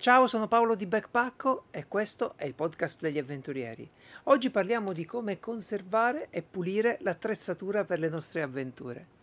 Ciao, sono Paolo di Backpacko e questo è il podcast degli avventurieri. Oggi parliamo di come conservare e pulire l'attrezzatura per le nostre avventure.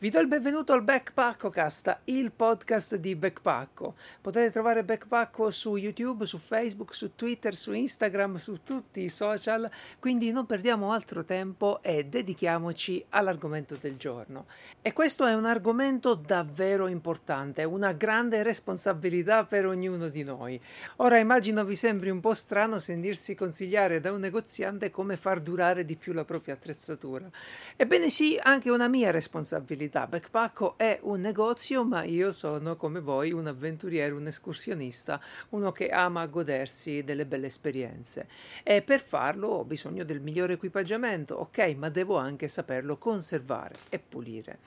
Vi do il benvenuto al Backpackocast, il podcast di Backpacko. Potete trovare Backpacko su YouTube, su Facebook, su Twitter, su Instagram, su tutti i social, quindi non perdiamo altro tempo e dedichiamoci all'argomento del giorno. E questo è un argomento davvero importante, una grande responsabilità per ognuno di noi. Ora immagino vi sembri un po' strano sentirsi consigliare da un negoziante come far durare di più la propria attrezzatura. Ebbene sì, anche una mia responsabilità verità, Backpacko è un negozio, ma io sono come voi un avventuriero, un escursionista, uno che ama godersi delle belle esperienze. E per farlo ho bisogno del migliore equipaggiamento, ok, ma devo anche saperlo conservare e pulire.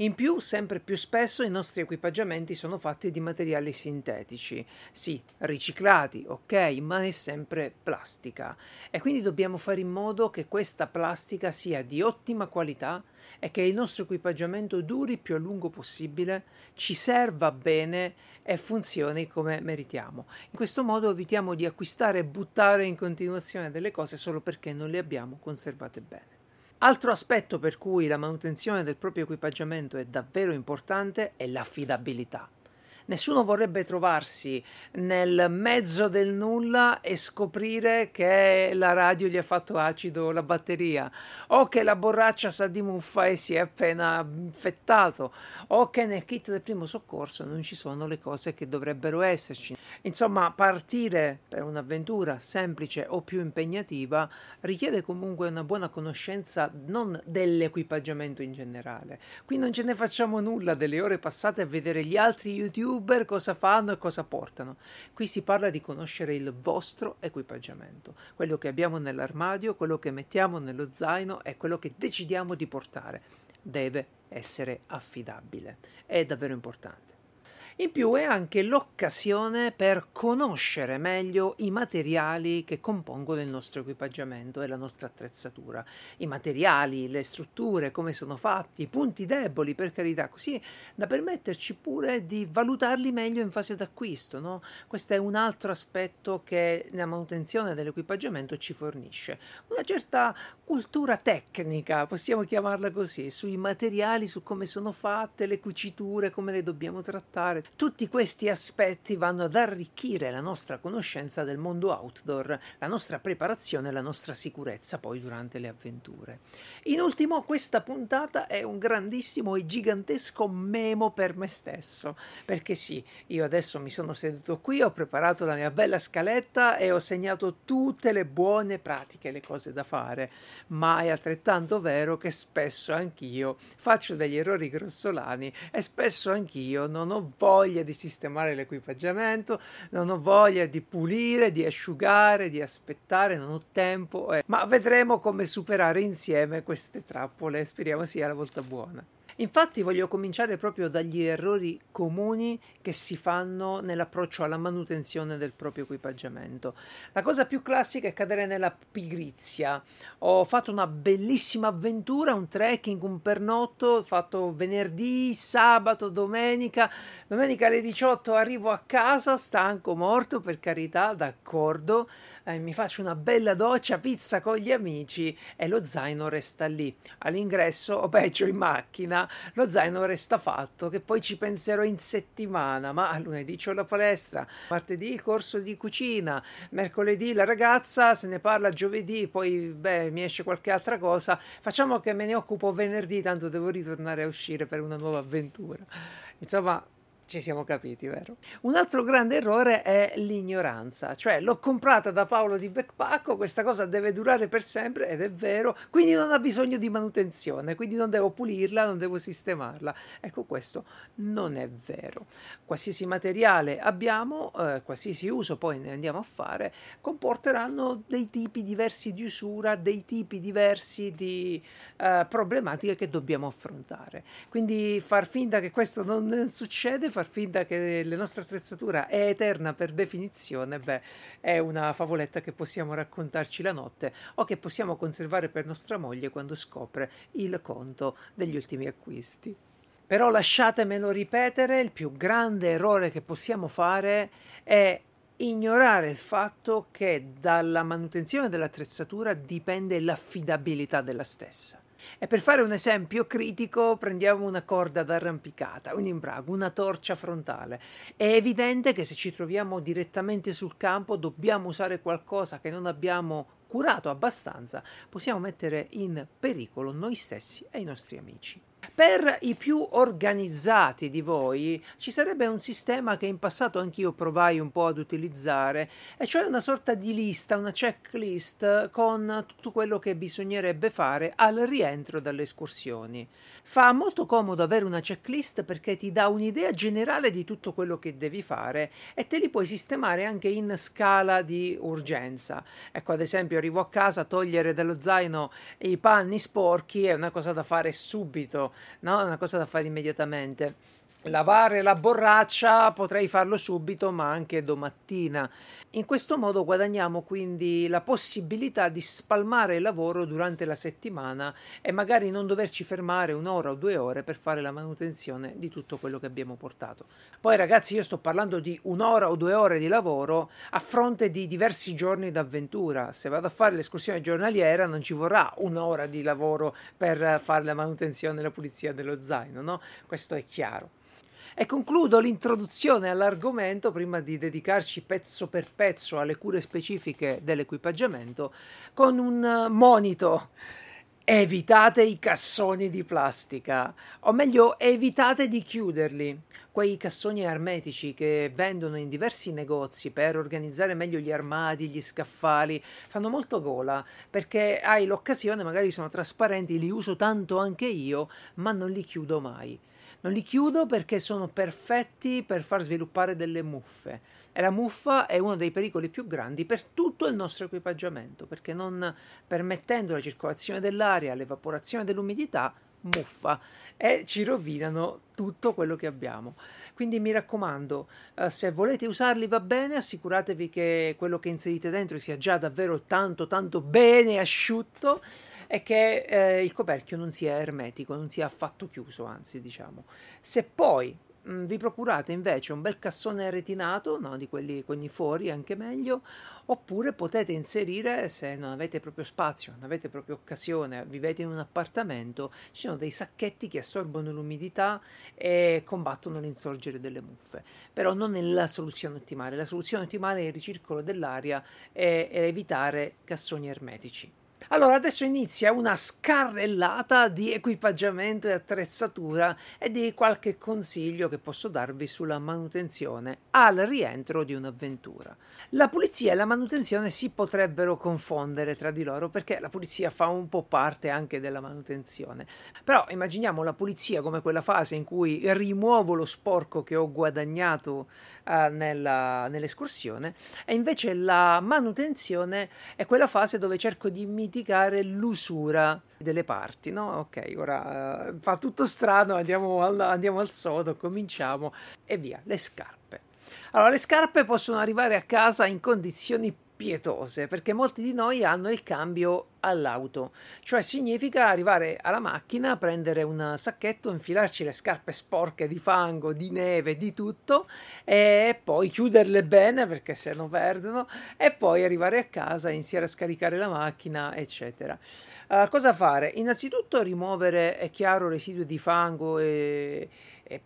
In più, sempre più spesso i nostri equipaggiamenti sono fatti di materiali sintetici, sì, riciclati, ok, ma è sempre plastica. E quindi dobbiamo fare in modo che questa plastica sia di ottima qualità e che il nostro equipaggiamento duri più a lungo possibile, ci serva bene e funzioni come meritiamo. In questo modo evitiamo di acquistare e buttare in continuazione delle cose solo perché non le abbiamo conservate bene. Altro aspetto per cui la manutenzione del proprio equipaggiamento è davvero importante è l'affidabilità. Nessuno vorrebbe trovarsi nel mezzo del nulla e scoprire che la radio gli ha fatto acido la batteria, o che la borraccia sa di muffa e si è appena infettato, o che nel kit del primo soccorso non ci sono le cose che dovrebbero esserci. Insomma, partire per un'avventura semplice o più impegnativa richiede comunque una buona conoscenza non dell'equipaggiamento in generale. Qui non ce ne facciamo nulla delle ore passate a vedere gli altri YouTube youtuber cosa fanno e cosa portano. Qui si parla di conoscere il vostro equipaggiamento, quello che abbiamo nell'armadio, quello che mettiamo nello zaino e quello che decidiamo di portare. Deve essere affidabile. È davvero importante. In più è anche l'occasione per conoscere meglio i materiali che compongono il nostro equipaggiamento e la nostra attrezzatura. I materiali, le strutture, come sono fatti, i punti deboli, per carità, così da permetterci pure di valutarli meglio in fase d'acquisto. No? Questo è un altro aspetto che la manutenzione dell'equipaggiamento ci fornisce. Una certa cultura tecnica, possiamo chiamarla così, sui materiali, su come sono fatte, le cuciture, come le dobbiamo trattare tutti questi aspetti vanno ad arricchire la nostra conoscenza del mondo outdoor, la nostra preparazione e la nostra sicurezza poi durante le avventure. In ultimo, questa puntata è un grandissimo e gigantesco memo per me stesso, perché sì, io adesso mi sono seduto qui, ho preparato la mia bella scaletta e ho segnato tutte le buone pratiche, le cose da fare, ma è altrettanto vero che spesso anch'io faccio degli errori grossolani e spesso anch'io non ho voglia voglia di sistemare l'equipaggiamento, non ho voglia di pulire, di asciugare, di aspettare, non ho tempo, eh. ma vedremo come superare insieme queste trappole, speriamo sia la volta buona. Infatti voglio cominciare proprio dagli errori comuni che si fanno nell'approccio alla manutenzione del proprio equipaggiamento. La cosa più classica è cadere nella pigrizia. Ho fatto una bellissima avventura, un trekking, un pernotto, fatto venerdì, sabato, domenica. Domenica alle 18 arrivo a casa, stanco, morto, per carità, d'accordo eh, mi faccio una bella doccia, pizza con gli amici e lo zaino resta lì. All'ingresso, o peggio in macchina, lo zaino resta fatto, che poi ci penserò in settimana, ma lunedì c'ho la palestra, martedì corso di cucina, mercoledì la ragazza, se ne parla giovedì, poi beh, mi esce qualche altra cosa, facciamo che me ne occupo venerdì, tanto devo ritornare a uscire per una nuova avventura. Insomma, ci siamo capiti, vero? Un altro grande errore è l'ignoranza, cioè l'ho comprata da Paolo di Backpacko, questa cosa deve durare per sempre ed è vero, quindi non ha bisogno di manutenzione, quindi non devo pulirla, non devo sistemarla. Ecco, questo non è vero. Qualsiasi materiale abbiamo, eh, qualsiasi uso poi ne andiamo a fare, comporteranno dei tipi diversi di usura, dei tipi diversi di eh, problematiche che dobbiamo affrontare. Quindi far finta che questo non succede far finta che la nostra attrezzatura è eterna per definizione, beh, è una favoletta che possiamo raccontarci la notte o che possiamo conservare per nostra moglie quando scopre il conto degli ultimi acquisti. Però lasciatemelo ripetere, il più grande errore che possiamo fare è ignorare il fatto che dalla manutenzione dell'attrezzatura dipende l'affidabilità della stessa. E per fare un esempio critico prendiamo una corda d'arrampicata, un imbrago, una torcia frontale. È evidente che se ci troviamo direttamente sul campo dobbiamo usare qualcosa che non abbiamo curato abbastanza, possiamo mettere in pericolo noi stessi e i nostri amici. Per i più organizzati di voi ci sarebbe un sistema che in passato anch'io provai un po' ad utilizzare, e cioè una sorta di lista, una checklist con tutto quello che bisognerebbe fare al rientro dalle escursioni. Fa molto comodo avere una checklist perché ti dà un'idea generale di tutto quello che devi fare e te li puoi sistemare anche in scala di urgenza. Ecco, ad esempio, arrivo a casa, togliere dallo zaino i panni sporchi è una cosa da fare subito no? È una cosa da fare immediatamente. Lavare la borraccia potrei farlo subito, ma anche domattina. In questo modo guadagniamo quindi la possibilità di spalmare il lavoro durante la settimana e magari non doverci fermare un'ora o due ore per fare la manutenzione di tutto quello che abbiamo portato. Poi ragazzi, io sto parlando di un'ora o due ore di lavoro a fronte di diversi giorni d'avventura. Se vado a fare l'escursione giornaliera non ci vorrà un'ora di lavoro per fare la manutenzione e la pulizia dello zaino, no? Questo è chiaro. E concludo l'introduzione all'argomento prima di dedicarci pezzo per pezzo alle cure specifiche dell'equipaggiamento con un monito. Evitate i cassoni di plastica, o meglio, evitate di chiuderli. Quei cassoni ermetici che vendono in diversi negozi per organizzare meglio gli armadi, gli scaffali, fanno molto gola perché hai l'occasione, magari sono trasparenti, li uso tanto anche io, ma non li chiudo mai. Non li chiudo perché sono perfetti per far sviluppare delle muffe. E la muffa è uno dei pericoli più grandi per tutto il nostro equipaggiamento, perché non permettendo la circolazione dell'aria, l'evaporazione dell'umidità, muffa e ci rovinano tutto quello che abbiamo. Quindi mi raccomando, eh, se volete usarli va bene, assicuratevi che quello che inserite dentro sia già davvero tanto tanto bene asciutto è che eh, il coperchio non sia ermetico, non sia affatto chiuso, anzi diciamo. Se poi mh, vi procurate invece un bel cassone retinato, no, di quelli con i fuori anche meglio, oppure potete inserire, se non avete proprio spazio, non avete proprio occasione, vivete in un appartamento, ci sono dei sacchetti che assorbono l'umidità e combattono l'insorgere delle muffe. Però non è la soluzione ottimale, la soluzione ottimale è il ricircolo dell'aria e evitare cassoni ermetici. Allora, adesso inizia una scarrellata di equipaggiamento e attrezzatura e di qualche consiglio che posso darvi sulla manutenzione al rientro di un'avventura. La pulizia e la manutenzione si potrebbero confondere tra di loro perché la pulizia fa un po' parte anche della manutenzione. Però immaginiamo la pulizia come quella fase in cui rimuovo lo sporco che ho guadagnato uh, nella, nell'escursione e invece la manutenzione è quella fase dove cerco di mitigare l'usura delle parti, no? Ok, ora uh, fa tutto strano, andiamo al, andiamo al sodo, cominciamo e via, le scarpe. Allora, le scarpe possono arrivare a casa in condizioni pietose perché molti di noi hanno il cambio all'auto, cioè significa arrivare alla macchina, prendere un sacchetto, infilarci le scarpe sporche di fango, di neve, di tutto e poi chiuderle bene perché se no perdono e poi arrivare a casa, iniziare a scaricare la macchina, eccetera. Uh, cosa fare? Innanzitutto rimuovere, è chiaro, residui di fango e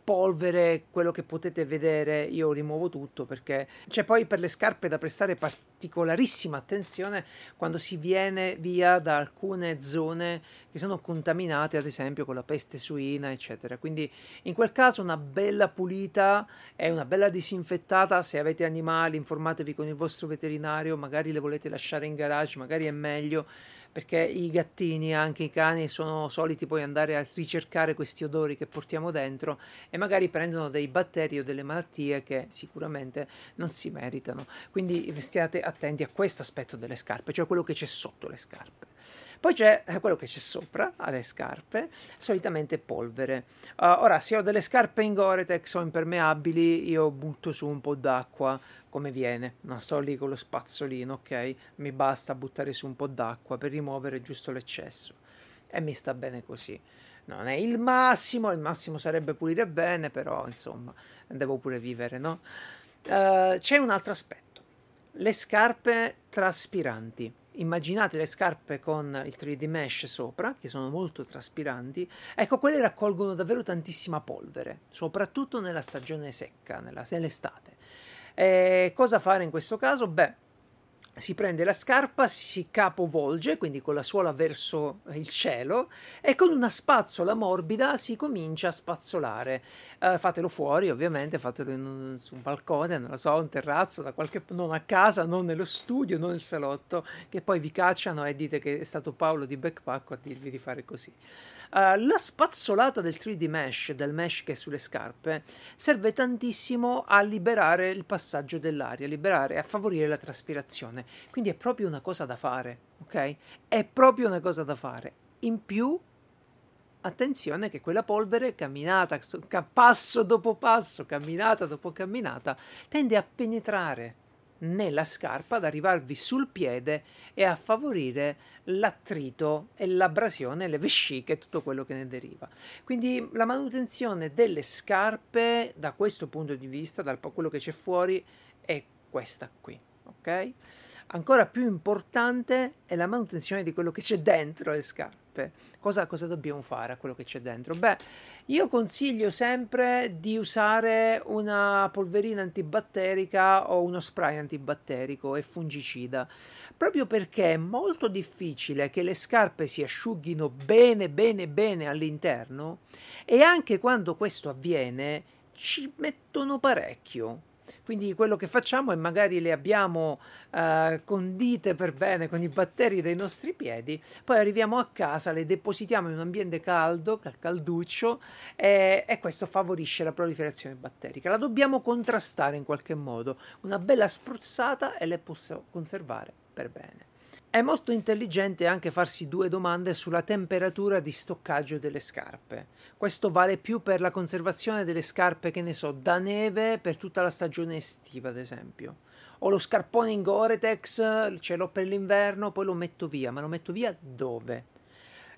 polvere, quello che potete vedere, io rimuovo tutto perché c'è poi per le scarpe da prestare particolarissima attenzione quando si viene via da alcune zone che sono contaminate, ad esempio con la peste suina, eccetera. Quindi in quel caso una bella pulita e una bella disinfettata, se avete animali informatevi con il vostro veterinario, magari le volete lasciare in garage, magari è meglio perché i gattini, anche i cani, sono soliti poi andare a ricercare questi odori che portiamo dentro e magari prendono dei batteri o delle malattie che sicuramente non si meritano. Quindi stiate attenti a questo aspetto delle scarpe, cioè quello che c'è sotto le scarpe. Poi c'è eh, quello che c'è sopra alle scarpe, solitamente polvere. Uh, ora, se ho delle scarpe in Gore-Tex o impermeabili, io butto su un po' d'acqua come viene, non sto lì con lo spazzolino, ok? Mi basta buttare su un po' d'acqua per rimuovere giusto l'eccesso e mi sta bene così. Non è il massimo, il massimo sarebbe pulire bene, però insomma, devo pure vivere, no? Uh, c'è un altro aspetto, le scarpe traspiranti. Immaginate le scarpe con il 3D mesh sopra, che sono molto traspiranti. Ecco, quelle raccolgono davvero tantissima polvere, soprattutto nella stagione secca, nella, nell'estate. E cosa fare in questo caso? Beh, si prende la scarpa, si capovolge, quindi con la suola verso il cielo, e con una spazzola morbida si comincia a spazzolare. Uh, fatelo fuori, ovviamente, fatelo un, su un balcone, non lo so, un terrazzo, da qualche, non a casa, non nello studio, non nel salotto, che poi vi cacciano e dite che è stato Paolo di Backpack a dirvi di fare così. Uh, la spazzolata del 3D mesh, del mesh che è sulle scarpe, serve tantissimo a liberare il passaggio dell'aria, a liberare, a favorire la traspirazione. Quindi è proprio una cosa da fare, ok? È proprio una cosa da fare. In più, attenzione che quella polvere, camminata, passo dopo passo, camminata dopo camminata, tende a penetrare nella scarpa ad arrivarvi sul piede e a favorire l'attrito e l'abrasione, le vesciche e tutto quello che ne deriva. Quindi la manutenzione delle scarpe da questo punto di vista, da quello che c'è fuori, è questa qui, ok? Ancora più importante è la manutenzione di quello che c'è dentro le scarpe. Cosa, cosa, dobbiamo fare a quello che c'è dentro? Beh, io consiglio sempre di usare una polverina antibatterica o uno spray antibatterico e fungicida, proprio perché è molto difficile che le scarpe si asciughino bene, bene, bene all'interno e anche quando questo avviene ci mettono parecchio quindi quello che facciamo è magari le abbiamo uh, condite per bene con i batteri dei nostri piedi, poi arriviamo a casa, le depositiamo in un ambiente caldo, calduccio, e, e questo favorisce la proliferazione batterica. La dobbiamo contrastare in qualche modo, una bella spruzzata e le posso conservare per bene. È molto intelligente anche farsi due domande sulla temperatura di stoccaggio delle scarpe. Questo vale più per la conservazione delle scarpe, che ne so, da neve per tutta la stagione estiva, ad esempio. Ho lo scarpone in Gore-Tex, ce l'ho per l'inverno, poi lo metto via, ma lo metto via dove?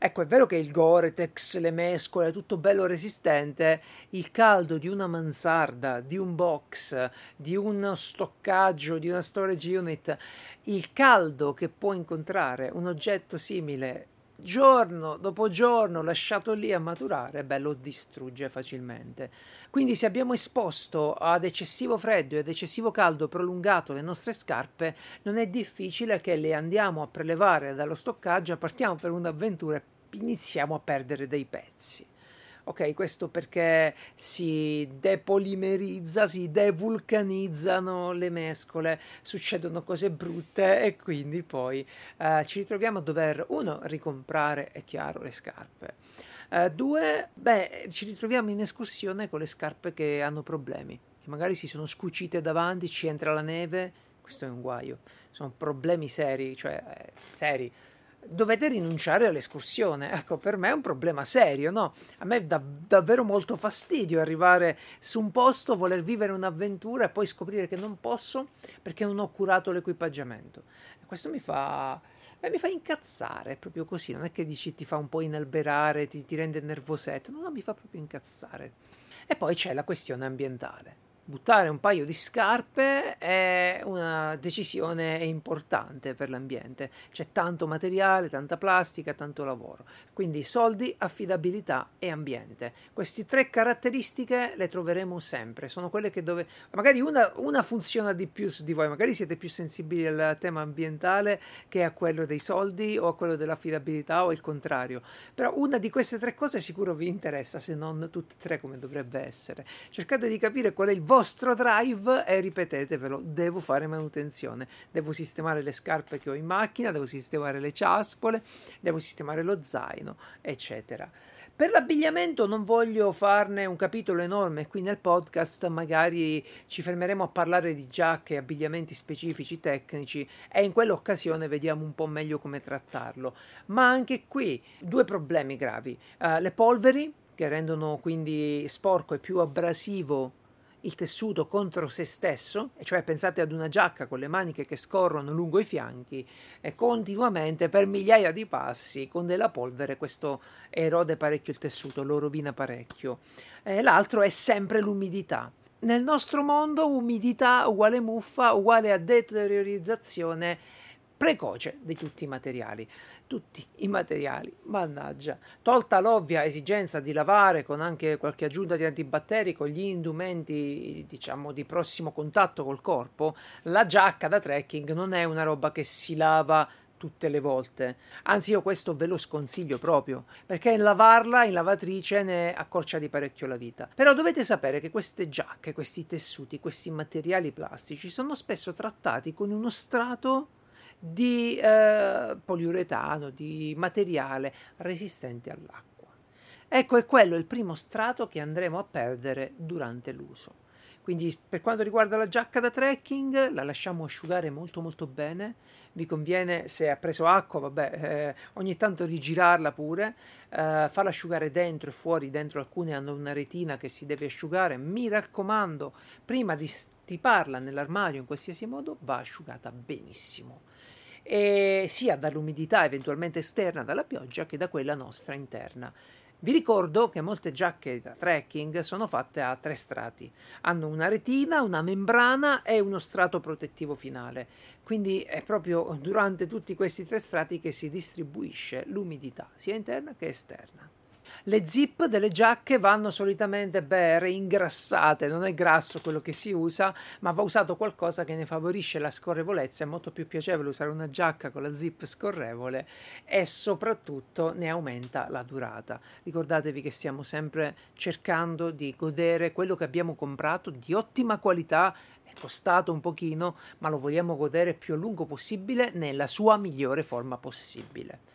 Ecco, è vero che il Gore-Tex, le mescole, tutto bello resistente, il caldo di una mansarda, di un box, di uno stoccaggio, di una storage unit, il caldo che può incontrare un oggetto simile giorno dopo giorno lasciato lì a maturare, beh, lo distrugge facilmente. Quindi se abbiamo esposto ad eccessivo freddo e ad eccessivo caldo prolungato le nostre scarpe, non è difficile che le andiamo a prelevare dallo stoccaggio, partiamo per un'avventura e iniziamo a perdere dei pezzi. Ok, questo perché si depolimerizza, si devulcanizzano le mescole, succedono cose brutte e quindi poi uh, ci ritroviamo a dover, uno, ricomprare, è chiaro, le scarpe. Uh, due, beh, ci ritroviamo in escursione con le scarpe che hanno problemi, che magari si sono scucite davanti, ci entra la neve, questo è un guaio, sono problemi seri, cioè eh, seri dovete rinunciare all'escursione. Ecco, per me è un problema serio, no? A me dà davvero molto fastidio arrivare su un posto, voler vivere un'avventura e poi scoprire che non posso perché non ho curato l'equipaggiamento. Questo mi fa... Eh, mi fa incazzare, proprio così, non è che dici ti fa un po' inalberare, ti, ti rende nervosetto, no, no, mi fa proprio incazzare. E poi c'è la questione ambientale buttare un paio di scarpe è una decisione importante per l'ambiente. C'è tanto materiale, tanta plastica, tanto lavoro. Quindi soldi, affidabilità e ambiente. Queste tre caratteristiche le troveremo sempre. Sono quelle che dove magari una, una funziona di più su di voi, magari siete più sensibili al tema ambientale che a quello dei soldi o a quello dell'affidabilità o il contrario. Però una di queste tre cose sicuro vi interessa, se non tutte e tre come dovrebbe essere. Cercate di capire qual è il vostro drive e ripetetevelo, devo fare manutenzione, devo sistemare le scarpe che ho in macchina, devo sistemare le ciaspole, devo sistemare lo zaino, eccetera. Per l'abbigliamento non voglio farne un capitolo enorme, qui nel podcast magari ci fermeremo a parlare di giacche e abbigliamenti specifici tecnici e in quell'occasione vediamo un po' meglio come trattarlo. Ma anche qui due problemi gravi. Uh, le polveri, che rendono quindi sporco e più abrasivo il tessuto contro se stesso, e cioè pensate ad una giacca con le maniche che scorrono lungo i fianchi e continuamente per migliaia di passi con della polvere questo erode parecchio il tessuto, lo rovina parecchio. E l'altro è sempre l'umidità. Nel nostro mondo umidità uguale muffa uguale a deteriorizzazione precoce di tutti i materiali. Tutti i materiali, mannaggia. Tolta l'ovvia esigenza di lavare con anche qualche aggiunta di antibatteri con gli indumenti, diciamo, di prossimo contatto col corpo, la giacca da trekking non è una roba che si lava tutte le volte. Anzi, io questo ve lo sconsiglio proprio, perché lavarla in lavatrice ne accorcia di parecchio la vita. Però dovete sapere che queste giacche, questi tessuti, questi materiali plastici sono spesso trattati con uno strato di eh, poliuretano, di materiale resistente all'acqua. Ecco, è quello il primo strato che andremo a perdere durante l'uso. Quindi per quanto riguarda la giacca da trekking, la lasciamo asciugare molto molto bene. Vi conviene, se ha preso acqua, vabbè, eh, ogni tanto rigirarla pure, eh, farla asciugare dentro e fuori. Dentro alcune hanno una retina che si deve asciugare. Mi raccomando, prima di stiparla nell'armadio in qualsiasi modo, va asciugata benissimo e sia dall'umidità eventualmente esterna dalla pioggia che da quella nostra interna. Vi ricordo che molte giacche da trekking sono fatte a tre strati. Hanno una retina, una membrana e uno strato protettivo finale. Quindi è proprio durante tutti questi tre strati che si distribuisce l'umidità, sia interna che esterna. Le zip delle giacche vanno solitamente beh, ingrassate, non è grasso quello che si usa, ma va usato qualcosa che ne favorisce la scorrevolezza, è molto più piacevole usare una giacca con la zip scorrevole e soprattutto ne aumenta la durata. Ricordatevi che stiamo sempre cercando di godere quello che abbiamo comprato di ottima qualità è costato un pochino, ma lo vogliamo godere più a lungo possibile nella sua migliore forma possibile.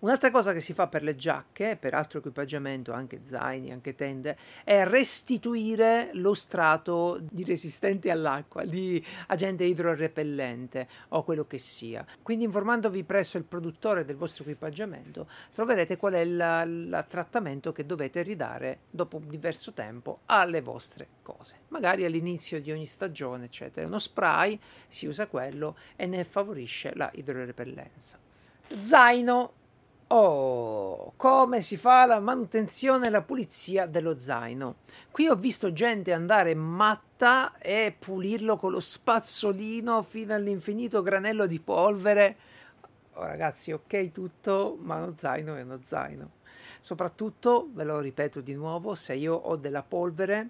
Un'altra cosa che si fa per le giacche, per altro equipaggiamento, anche zaini, anche tende, è restituire lo strato di resistente all'acqua, di agente idrorepellente o quello che sia. Quindi informandovi presso il produttore del vostro equipaggiamento troverete qual è il trattamento che dovete ridare dopo diverso tempo alle vostre cose. Magari all'inizio di ogni stagione, eccetera. Uno spray, si usa quello e ne favorisce la idrorepellenza. Zaino Oh, come si fa la manutenzione e la pulizia dello zaino? Qui ho visto gente andare matta e pulirlo con lo spazzolino fino all'infinito granello di polvere. Oh, ragazzi, ok tutto, ma uno zaino è uno zaino. Soprattutto, ve lo ripeto di nuovo, se io ho della polvere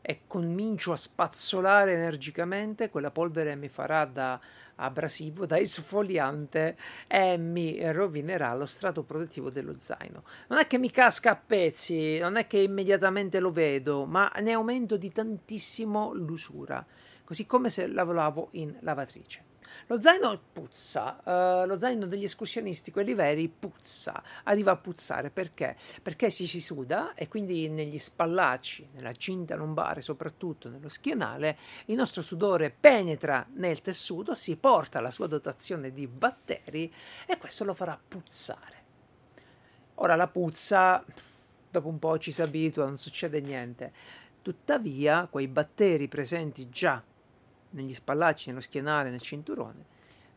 e comincio a spazzolare energicamente, quella polvere mi farà da abrasivo, da esfoliante e mi rovinerà lo strato protettivo dello zaino. Non è che mi casca a pezzi, non è che immediatamente lo vedo, ma ne aumento di tantissimo l'usura, così come se lavoravo in lavatrice. Lo zaino puzza, uh, lo zaino degli escursionisti, quelli veri, puzza, arriva a puzzare perché? Perché si, si suda e quindi negli spallacci, nella cinta lombare, soprattutto nello schienale, il nostro sudore penetra nel tessuto, si porta la sua dotazione di batteri e questo lo farà puzzare. Ora la puzza, dopo un po' ci si abitua, non succede niente. Tuttavia, quei batteri presenti già negli spallacci, nello schienale, nel cinturone,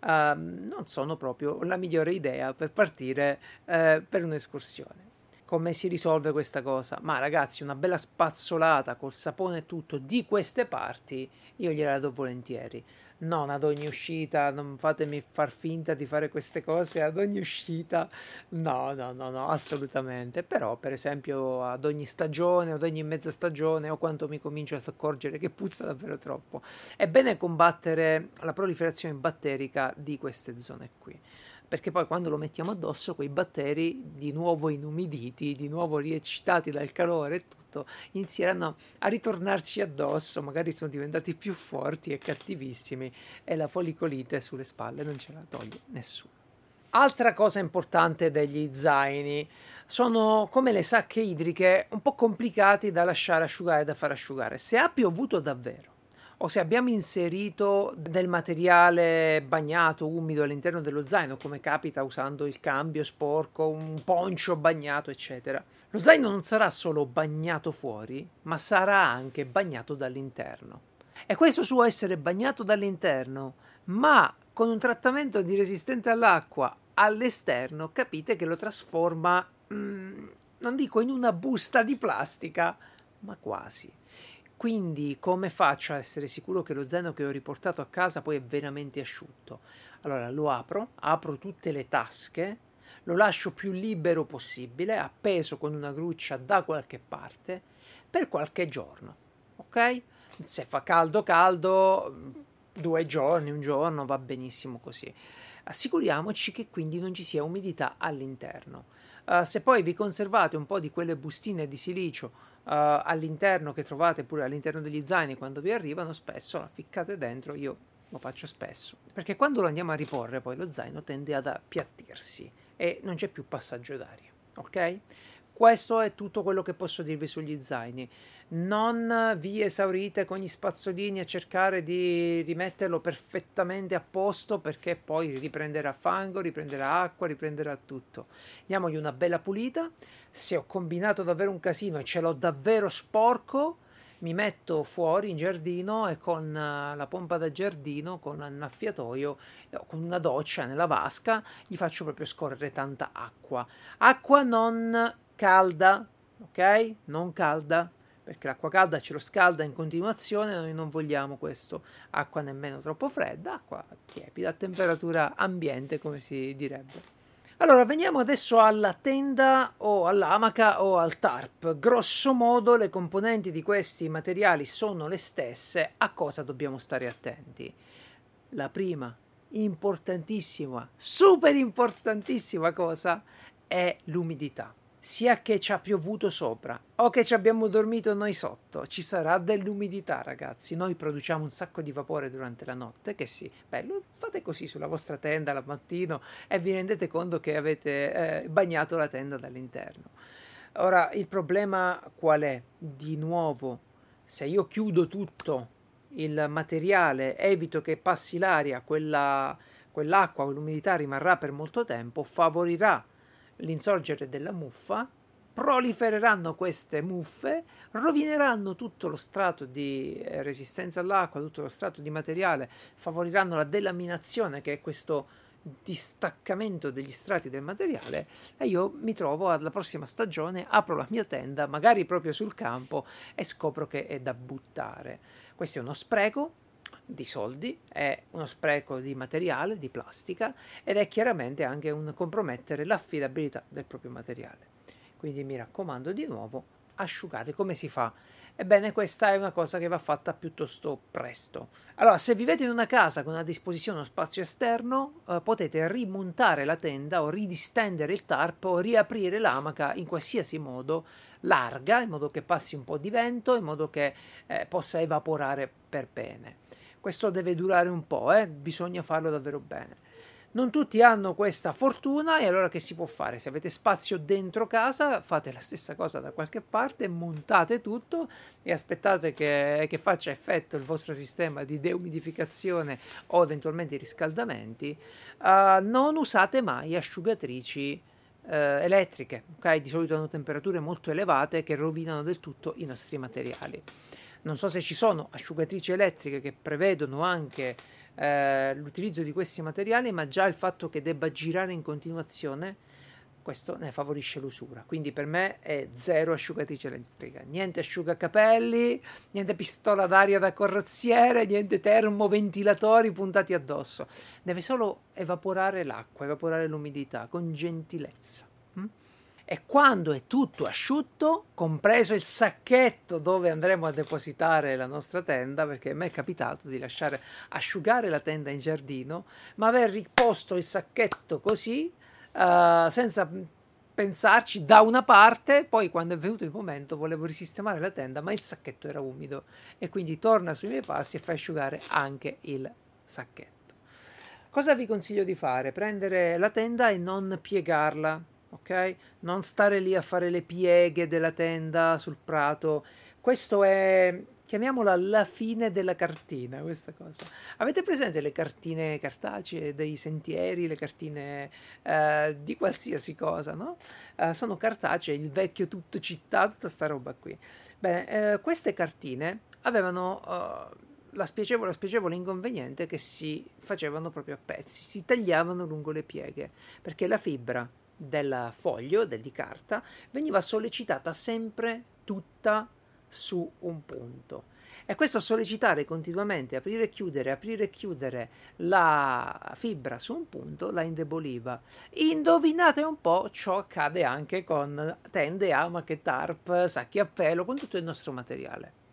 uh, non sono proprio la migliore idea per partire uh, per un'escursione. Come si risolve questa cosa? Ma ragazzi, una bella spazzolata col sapone e tutto di queste parti, io gliela do volentieri non ad ogni uscita, non fatemi far finta di fare queste cose ad ogni uscita, no, no, no, no, assolutamente, però per esempio ad ogni stagione, ad ogni mezza stagione o quando mi comincio a accorgere che puzza davvero troppo. È bene combattere la proliferazione batterica di queste zone qui. Perché poi quando lo mettiamo addosso quei batteri di nuovo inumiditi, di nuovo rieccitati dal calore e tutto, inizieranno a ritornarci addosso, magari sono diventati più forti e cattivissimi e la folicolite sulle spalle non ce la toglie nessuno. Altra cosa importante degli zaini sono come le sacche idriche un po' complicati da lasciare asciugare, da far asciugare. Se ha piovuto davvero o se abbiamo inserito del materiale bagnato, umido all'interno dello zaino, come capita usando il cambio sporco, un poncio bagnato, eccetera. Lo zaino non sarà solo bagnato fuori, ma sarà anche bagnato dall'interno. E questo suo essere bagnato dall'interno, ma con un trattamento di resistente all'acqua all'esterno, capite che lo trasforma, mm, non dico in una busta di plastica, ma quasi. Quindi come faccio a essere sicuro che lo zaino che ho riportato a casa poi è veramente asciutto? Allora lo apro, apro tutte le tasche, lo lascio più libero possibile, appeso con una gruccia da qualche parte, per qualche giorno. Ok? Se fa caldo caldo, due giorni, un giorno, va benissimo così. Assicuriamoci che quindi non ci sia umidità all'interno. Uh, se poi vi conservate un po' di quelle bustine di silicio uh, all'interno che trovate pure all'interno degli zaini quando vi arrivano, spesso la ficcate dentro, io lo faccio spesso, perché quando lo andiamo a riporre poi lo zaino tende ad appiattirsi e non c'è più passaggio d'aria, ok? Questo è tutto quello che posso dirvi sugli zaini. Non vi esaurite con gli spazzolini a cercare di rimetterlo perfettamente a posto perché poi riprenderà fango, riprenderà acqua, riprenderà tutto. Diamogli una bella pulita. Se ho combinato davvero un casino e ce l'ho davvero sporco, mi metto fuori in giardino e con eh, la pompa da giardino, con l'annaffiatoio, con una doccia nella vasca, gli faccio proprio scorrere tanta acqua. Acqua non calda, ok? Non calda, perché l'acqua calda ce lo scalda in continuazione, noi non vogliamo questo. Acqua nemmeno troppo fredda, acqua tiepida, a temperatura ambiente, come si direbbe. Allora, veniamo adesso alla tenda o all'amaca o al tarp. Grosso modo le componenti di questi materiali sono le stesse, a cosa dobbiamo stare attenti? La prima, importantissima, super importantissima cosa è l'umidità sia che ci ha piovuto sopra o che ci abbiamo dormito noi sotto, ci sarà dell'umidità, ragazzi. Noi produciamo un sacco di vapore durante la notte, che sì, bello, fate così sulla vostra tenda al mattino e vi rendete conto che avete eh, bagnato la tenda dall'interno. Ora, il problema qual è? Di nuovo, se io chiudo tutto il materiale, evito che passi l'aria, quella, quell'acqua, quell'umidità rimarrà per molto tempo, favorirà l'insorgere della muffa, prolifereranno queste muffe, rovineranno tutto lo strato di eh, resistenza all'acqua, tutto lo strato di materiale, favoriranno la delaminazione, che è questo distaccamento degli strati del materiale e io mi trovo alla prossima stagione, apro la mia tenda, magari proprio sul campo e scopro che è da buttare. Questo è uno spreco, di soldi, è uno spreco di materiale, di plastica ed è chiaramente anche un compromettere l'affidabilità del proprio materiale. Quindi mi raccomando di nuovo, asciugare come si fa? Ebbene, questa è una cosa che va fatta piuttosto presto. Allora, se vivete in una casa con a disposizione uno spazio esterno, eh, potete rimontare la tenda o ridistendere il tarp o riaprire l'amaca in qualsiasi modo larga, in modo che passi un po' di vento, in modo che eh, possa evaporare per bene. Questo deve durare un po', eh? bisogna farlo davvero bene. Non tutti hanno questa fortuna e allora che si può fare? Se avete spazio dentro casa, fate la stessa cosa da qualche parte, montate tutto e aspettate che, che faccia effetto il vostro sistema di deumidificazione o eventualmente i riscaldamenti. Uh, non usate mai asciugatrici uh, elettriche, okay? di solito hanno temperature molto elevate che rovinano del tutto i nostri materiali. Non so se ci sono asciugatrici elettriche che prevedono anche eh, l'utilizzo di questi materiali, ma già il fatto che debba girare in continuazione, questo ne favorisce l'usura. Quindi per me è zero asciugatrice elettrica, niente asciugacapelli, niente pistola d'aria da corrozziere, niente termoventilatori puntati addosso. Deve solo evaporare l'acqua, evaporare l'umidità con gentilezza. Mm? E quando è tutto asciutto, compreso il sacchetto dove andremo a depositare la nostra tenda, perché a me è capitato di lasciare asciugare la tenda in giardino, ma aver riposto il sacchetto così, uh, senza pensarci da una parte, poi quando è venuto il momento volevo risistemare la tenda, ma il sacchetto era umido e quindi torna sui miei passi e fai asciugare anche il sacchetto. Cosa vi consiglio di fare? Prendere la tenda e non piegarla ok? Non stare lì a fare le pieghe della tenda sul prato. Questo è chiamiamola la fine della cartina, questa cosa. Avete presente le cartine cartacee dei sentieri, le cartine eh, di qualsiasi cosa, no? Eh, sono cartacee, il vecchio tutto città, tutta sta roba qui. Bene, eh, queste cartine avevano uh, la spiacevole, la spiacevole inconveniente che si facevano proprio a pezzi, si tagliavano lungo le pieghe, perché la fibra del foglio, del di carta, veniva sollecitata sempre tutta su un punto. E questo sollecitare continuamente, aprire e chiudere, aprire e chiudere la fibra su un punto la indeboliva. Indovinate un po', ciò accade anche con tende, amache, tarp, sacchi a pelo, con tutto il nostro materiale.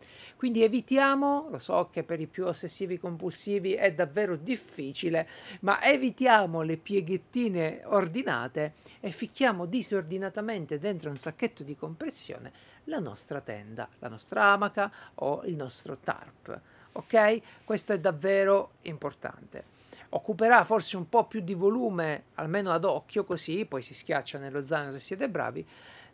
Quindi evitiamo, lo so che per i più ossessivi compulsivi è davvero difficile, ma evitiamo le pieghettine ordinate e ficchiamo disordinatamente dentro un sacchetto di compressione la nostra tenda, la nostra amaca o il nostro tarp. Ok? Questo è davvero importante occuperà forse un po' più di volume, almeno ad occhio, così poi si schiaccia nello zaino se siete bravi,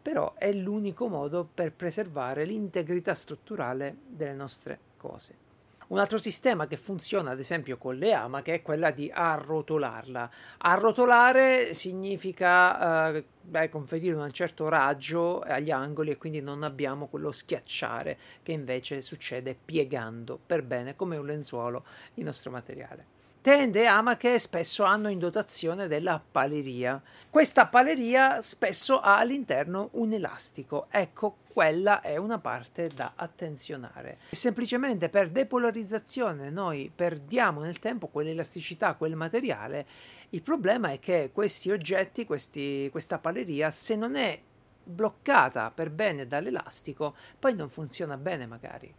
però è l'unico modo per preservare l'integrità strutturale delle nostre cose. Un altro sistema che funziona ad esempio con le amache è quella di arrotolarla. Arrotolare significa eh, beh, conferire un certo raggio agli angoli e quindi non abbiamo quello schiacciare che invece succede piegando per bene come un lenzuolo il nostro materiale. Tende amache spesso hanno in dotazione della paleria. Questa paleria spesso ha all'interno un elastico. Ecco, quella è una parte da attenzionare. Semplicemente per depolarizzazione noi perdiamo nel tempo quell'elasticità, quel materiale. Il problema è che questi oggetti, questi, questa paleria, se non è bloccata per bene dall'elastico, poi non funziona bene magari.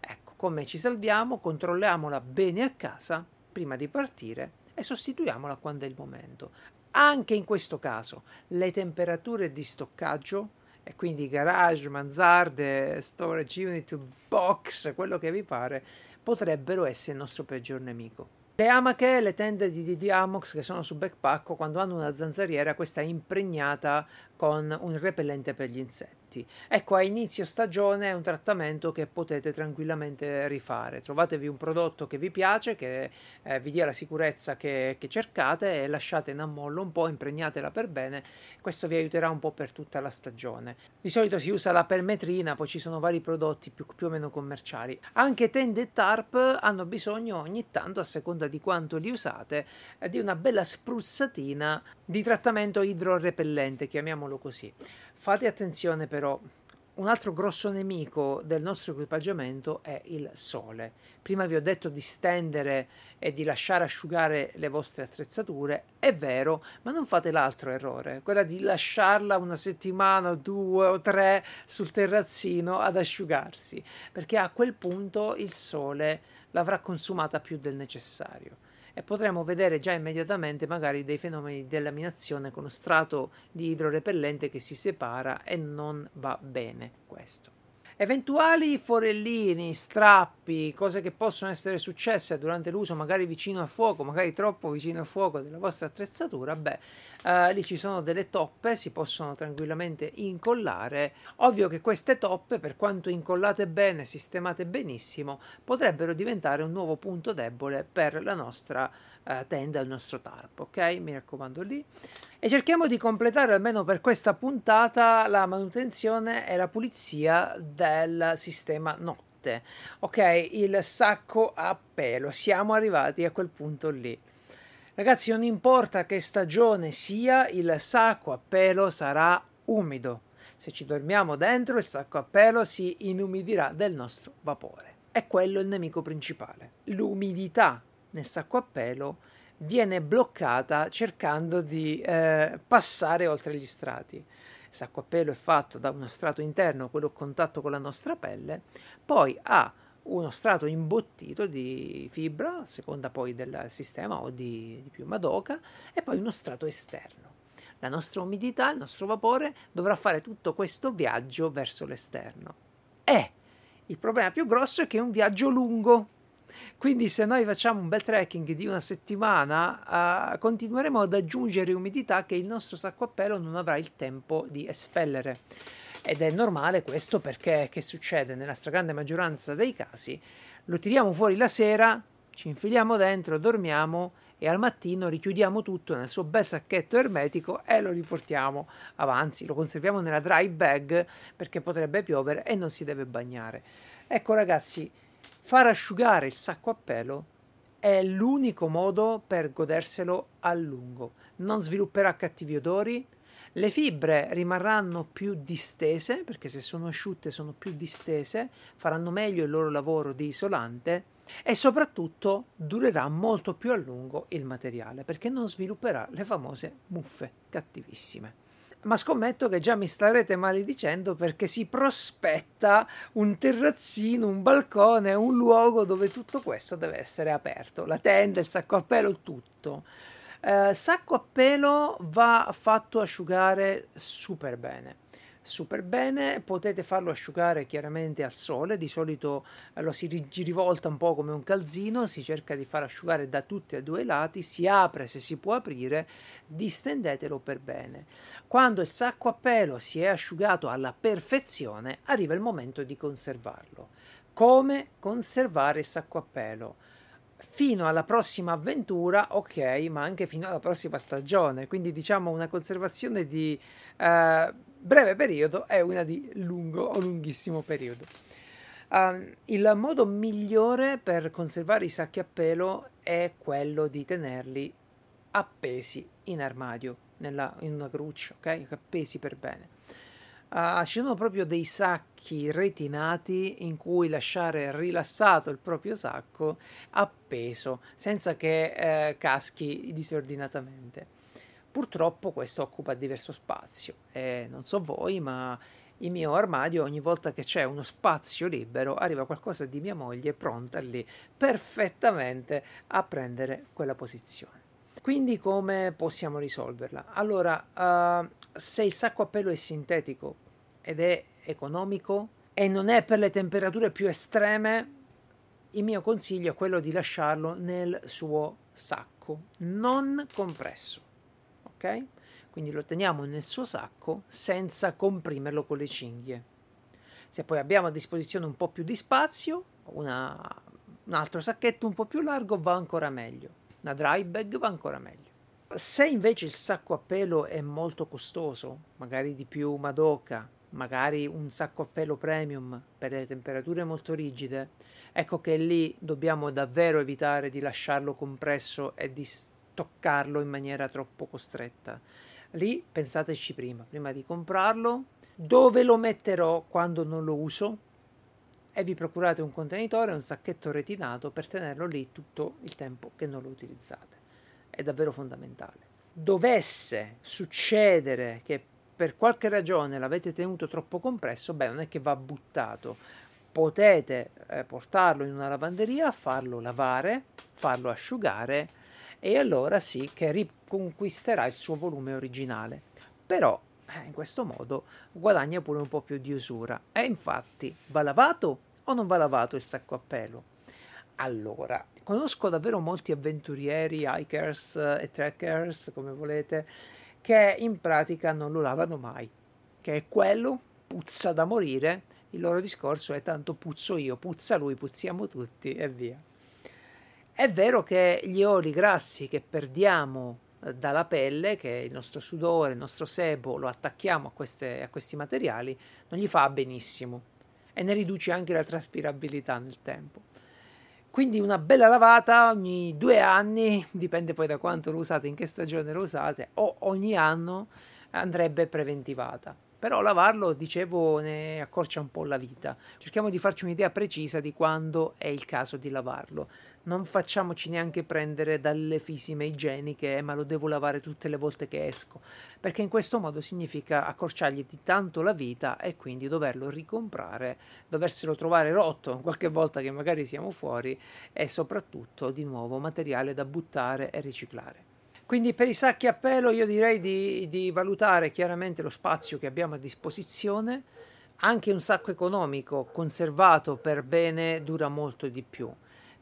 Ecco, come ci salviamo? Controlliamola bene a casa prima di partire e sostituiamola quando è il momento. Anche in questo caso le temperature di stoccaggio e quindi garage, mansarde, storage unit, box, quello che vi pare, potrebbero essere il nostro peggior nemico. Le amache, le tende di DD Amox che sono su backpack, quando hanno una zanzariera, questa è impregnata con un repellente per gli insetti insetti. Ecco, a inizio stagione è un trattamento che potete tranquillamente rifare. Trovatevi un prodotto che vi piace, che eh, vi dia la sicurezza che, che, cercate e lasciate in ammollo un po', impregnatela per bene. Questo vi aiuterà un po' per tutta la stagione. Di solito si usa la permetrina, poi ci sono vari prodotti più, più o meno commerciali. Anche tende e tarp hanno bisogno ogni tanto, a seconda di quanto li usate, eh, di una bella spruzzatina di trattamento idrorepellente, chiamiamolo così. Fate attenzione però, un altro grosso nemico del nostro equipaggiamento è il sole. Prima vi ho detto di stendere e di lasciare asciugare le vostre attrezzature, è vero, ma non fate l'altro errore, quella di lasciarla una settimana due o tre sul terrazzino ad asciugarsi, perché a quel punto il sole l'avrà consumata più del necessario e potremo vedere già immediatamente magari dei fenomeni di laminazione con strato di idrorepellente che si separa e non va bene questo. Eventuali forellini, strappi, cose che possono essere successe durante l'uso, magari vicino a fuoco, magari troppo vicino a fuoco della vostra attrezzatura, beh, eh, lì ci sono delle toppe, si possono tranquillamente incollare. Ovvio che queste toppe, per quanto incollate bene, sistemate benissimo, potrebbero diventare un nuovo punto debole per la nostra eh, tenda, il nostro tarp, ok? Mi raccomando lì e cerchiamo di completare almeno per questa puntata la manutenzione e la pulizia del sistema notte. Ok, il sacco a pelo, siamo arrivati a quel punto lì. Ragazzi, non importa che stagione sia, il sacco a pelo sarà umido. Se ci dormiamo dentro, il sacco a pelo si inumidirà del nostro vapore. È quello il nemico principale. L'umidità nel sacco a pelo viene bloccata cercando di eh, passare oltre gli strati. sacco a pelo è fatto da uno strato interno, quello a contatto con la nostra pelle, poi ha uno strato imbottito di fibra, a seconda poi del sistema o di, di piuma d'oca, e poi uno strato esterno. La nostra umidità, il nostro vapore dovrà fare tutto questo viaggio verso l'esterno. E il problema più grosso è che è un viaggio lungo, quindi se noi facciamo un bel trekking di una settimana, uh, continueremo ad aggiungere umidità che il nostro sacco a pelo non avrà il tempo di espellere. Ed è normale questo perché che succede nella stragrande maggioranza dei casi? Lo tiriamo fuori la sera, ci infiliamo dentro, dormiamo e al mattino richiudiamo tutto nel suo bel sacchetto ermetico e lo riportiamo avanti, lo conserviamo nella dry bag perché potrebbe piovere e non si deve bagnare. Ecco ragazzi, Far asciugare il sacco a pelo è l'unico modo per goderselo a lungo. Non svilupperà cattivi odori, le fibre rimarranno più distese, perché se sono asciutte sono più distese, faranno meglio il loro lavoro di isolante e soprattutto durerà molto più a lungo il materiale, perché non svilupperà le famose muffe cattivissime ma scommetto che già mi starete maledicendo perché si prospetta un terrazzino, un balcone, un luogo dove tutto questo deve essere aperto, la tenda, il sacco a pelo, tutto. Eh, sacco a pelo va fatto asciugare super bene super bene, potete farlo asciugare chiaramente al sole, di solito eh, lo si rivolta un po' come un calzino, si cerca di far asciugare da tutti e due i lati, si apre se si può aprire, distendetelo per bene. Quando il sacco a pelo si è asciugato alla perfezione, arriva il momento di conservarlo. Come conservare il sacco a pelo? fino alla prossima avventura, ok, ma anche fino alla prossima stagione. Quindi diciamo una conservazione di uh, breve periodo e una di lungo o lunghissimo periodo. Uh, il modo migliore per conservare i sacchi a pelo è quello di tenerli appesi in armadio, nella, in una gruccia, ok? Appesi per bene. Uh, ci sono proprio dei sacchi retinati in cui lasciare rilassato il proprio sacco appeso senza che eh, caschi disordinatamente. Purtroppo questo occupa diverso spazio e non so voi, ma il mio armadio ogni volta che c'è uno spazio libero arriva qualcosa di mia moglie pronta lì perfettamente a prendere quella posizione. Quindi come possiamo risolverla? Allora, uh, se il sacco a pelo è sintetico ed è economico e non è per le temperature più estreme, il mio consiglio è quello di lasciarlo nel suo sacco, non compresso ok? Quindi lo teniamo nel suo sacco senza comprimerlo con le cinghie. Se poi abbiamo a disposizione un po' più di spazio, una, un altro sacchetto un po' più largo va ancora meglio. Una dry bag va ancora meglio. Se invece il sacco a pelo è molto costoso, magari di più Madoka, magari un sacco a pelo premium per le temperature molto rigide, ecco che lì dobbiamo davvero evitare di lasciarlo compresso e di toccarlo in maniera troppo costretta. Lì pensateci prima, prima di comprarlo, dove lo metterò quando non lo uso e vi procurate un contenitore, un sacchetto retinato per tenerlo lì tutto il tempo che non lo utilizzate. È davvero fondamentale. Dovesse succedere che per qualche ragione l'avete tenuto troppo compresso, beh, non è che va buttato. Potete eh, portarlo in una lavanderia, farlo lavare, farlo asciugare e allora sì che riconquisterà il suo volume originale. Però eh, in questo modo guadagna pure un po' più di usura. E infatti va lavato o non va lavato il sacco a pelo? Allora, conosco davvero molti avventurieri, hikers e trekkers, come volete, che in pratica non lo lavano mai. Che è quello, puzza da morire, il loro discorso è tanto puzzo io, puzza lui, puzziamo tutti e via. È vero che gli oli grassi che perdiamo eh, dalla pelle, che il nostro sudore, il nostro sebo, lo attacchiamo a, queste, a questi materiali, non gli fa benissimo e ne riduce anche la traspirabilità nel tempo. Quindi una bella lavata ogni due anni, dipende poi da quanto lo usate, in che stagione lo usate, o ogni anno andrebbe preventivata. Però lavarlo, dicevo, ne accorcia un po' la vita. Cerchiamo di farci un'idea precisa di quando è il caso di lavarlo. non facciamoci neanche prendere dalle fisime igieniche, eh, ma lo devo lavare tutte le volte che esco, perché in questo modo significa accorciargli di tanto la vita e quindi doverlo ricomprare, doverselo trovare rotto qualche volta che magari siamo fuori e soprattutto di nuovo materiale da buttare e riciclare. Quindi per i sacchi a pelo io direi di, di valutare chiaramente lo spazio che abbiamo a disposizione, anche un sacco economico conservato per bene dura molto di più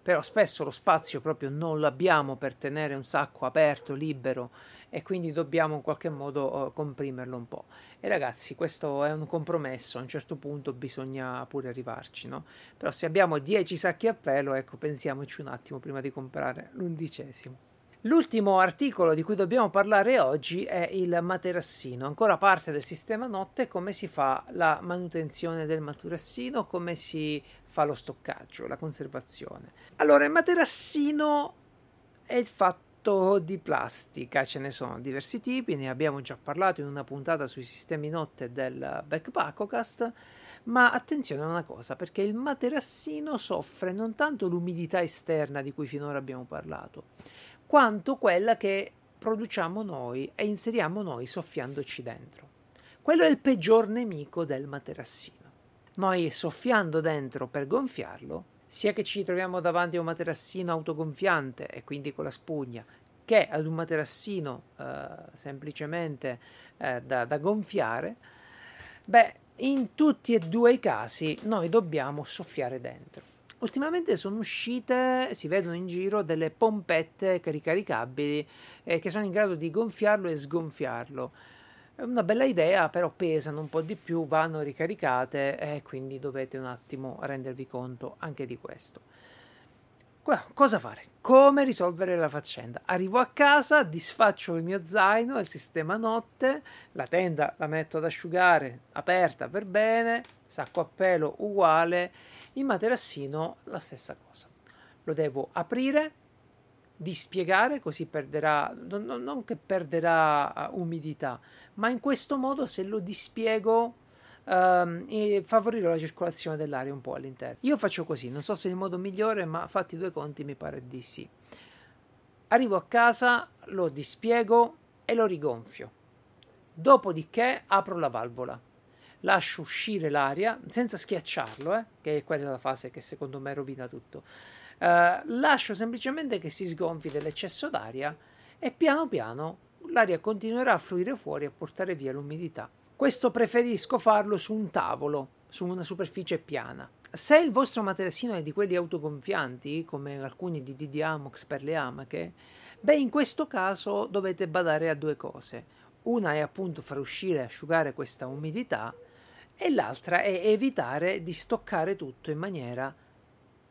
però spesso lo spazio proprio non l'abbiamo per tenere un sacco aperto, libero e quindi dobbiamo in qualche modo uh, comprimerlo un po'. E ragazzi, questo è un compromesso, a un certo punto bisogna pure arrivarci, no? Però se abbiamo 10 sacchi a pelo, ecco, pensiamoci un attimo prima di comprare l'undicesimo. L'ultimo articolo di cui dobbiamo parlare oggi è il materassino, ancora parte del sistema notte, come si fa la manutenzione del materassino, come si fa lo stoccaggio, la conservazione. Allora, il materassino è fatto di plastica, ce ne sono diversi tipi, ne abbiamo già parlato in una puntata sui sistemi notte del Backpackocast, ma attenzione a una cosa, perché il materassino soffre non tanto l'umidità esterna di cui finora abbiamo parlato, quanto quella che produciamo noi e inseriamo noi soffiandoci dentro. Quello è il peggior nemico del materassino. Noi soffiando dentro per gonfiarlo, sia che ci troviamo davanti a un materassino autogonfiante e quindi con la spugna, che ad un materassino eh, semplicemente eh, da, da gonfiare, beh, in tutti e due i casi noi dobbiamo soffiare dentro. Ultimamente sono uscite, si vedono in giro, delle pompette ricaricabili eh, che sono in grado di gonfiarlo e sgonfiarlo. È una bella idea, però pesano un po' di più, vanno ricaricate e quindi dovete un attimo rendervi conto anche di questo. Cosa fare? Come risolvere la faccenda? Arrivo a casa, disfaccio il mio zaino, il sistema notte, la tenda la metto ad asciugare, aperta per bene, sacco a pelo uguale il materassino la stessa cosa. Lo devo aprire, dispiegare, così perderà, non, non che perderà uh, umidità, ma in questo modo se lo dispiego um, e favorire la circolazione dell'aria un po' all'interno. Io faccio così, non so se è il modo migliore, ma fatti due conti mi pare di sì. Arrivo a casa, lo dispiego e lo rigonfio. Dopodiché apro la valvola lascio uscire l'aria senza schiacciarlo, eh, che è quella la fase che secondo me rovina tutto. Uh, lascio semplicemente che si sgonfi dell'eccesso d'aria e piano piano l'aria continuerà a fluire fuori e a portare via l'umidità. Questo preferisco farlo su un tavolo, su una superficie piana. Se il vostro materassino è di quelli autogonfianti, come alcuni di DD Amox per le amache, beh, in questo caso dovete badare a due cose. Una è appunto far uscire e asciugare questa umidità e l'altra è evitare di stoccare tutto in maniera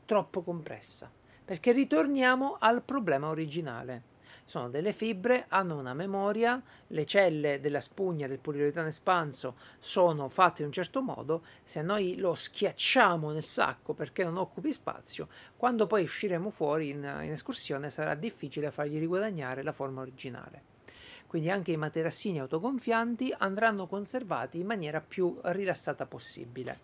troppo compressa, perché ritorniamo al problema originale. Sono delle fibre, hanno una memoria, le celle della spugna del poliuretano espanso sono fatte in un certo modo, se noi lo schiacciamo nel sacco perché non occupi spazio, quando poi usciremo fuori in, in escursione sarà difficile fargli riguadagnare la forma originale quindi anche i materassini autogonfianti andranno conservati in maniera più rilassata possibile.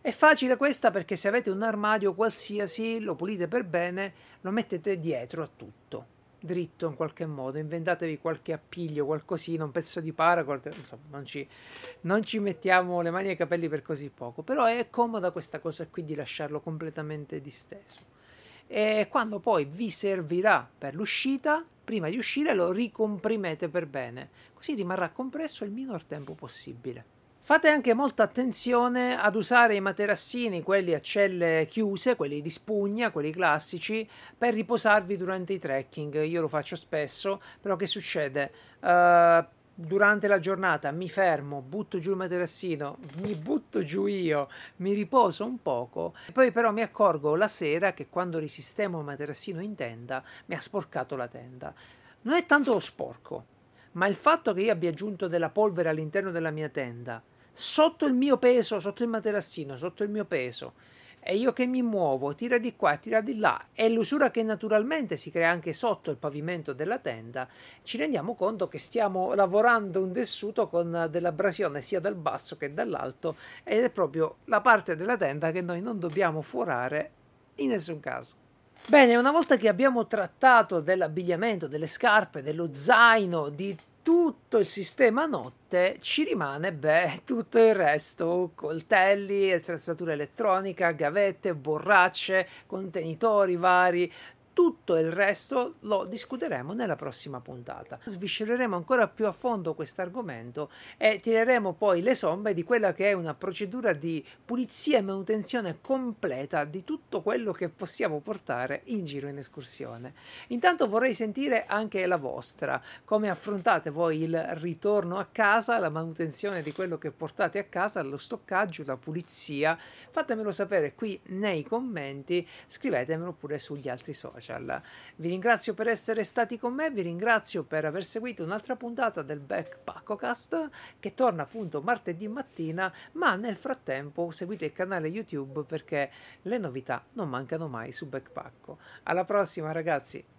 È facile questa perché se avete un armadio qualsiasi, lo pulite per bene, lo mettete dietro a tutto, dritto in qualche modo, inventatevi qualche appiglio, qualcosina, un pezzo di paracord, insomma, non ci, non ci mettiamo le mani ai capelli per così poco, però è comoda questa cosa qui di lasciarlo completamente disteso e quando poi vi servirà per l'uscita, prima di uscire lo ricomprimete per bene, così rimarrà compresso il minor tempo possibile. Fate anche molta attenzione ad usare i materassini, quelli a celle chiuse, quelli di spugna, quelli classici, per riposarvi durante i trekking. Io lo faccio spesso, però che succede? Uh, durante la giornata mi fermo, butto giù il materassino, mi butto giù io, mi riposo un poco, poi però mi accorgo la sera che quando risistemo il materassino in tenda mi ha sporcato la tenda. Non è tanto lo sporco, ma il fatto che io abbia aggiunto della polvere all'interno della mia tenda, sotto il mio peso, sotto il materassino, sotto il mio peso, e io che mi muovo, tira di qua, tira di là, e l'usura che naturalmente si crea anche sotto il pavimento della tenda, ci rendiamo conto che stiamo lavorando un tessuto con dell'abrasione sia dal basso che dall'alto ed è proprio la parte della tenda che noi non dobbiamo forare in nessun caso. Bene, una volta che abbiamo trattato dell'abbigliamento, delle scarpe, dello zaino, di tutto il sistema notte, ci rimane beh, tutto il resto, coltelli, attrezzatura elettronica, gavette, borracce, contenitori vari, tutto il resto lo discuteremo nella prossima puntata. Sviscereremo ancora più a fondo questo argomento e tireremo poi le somme di quella che è una procedura di pulizia e manutenzione completa di tutto quello che possiamo portare in giro in escursione. Intanto vorrei sentire anche la vostra, come affrontate voi il ritorno a casa, la manutenzione di quello che portate a casa, lo stoccaggio, la pulizia. Fatemelo sapere qui nei commenti, scrivetemelo pure sugli altri social social. Vi ringrazio per essere stati con me, vi ringrazio per aver seguito un'altra puntata del Backpackocast che torna appunto martedì mattina, ma nel frattempo seguite il canale YouTube perché le novità non mancano mai su Backpacko. Alla prossima ragazzi!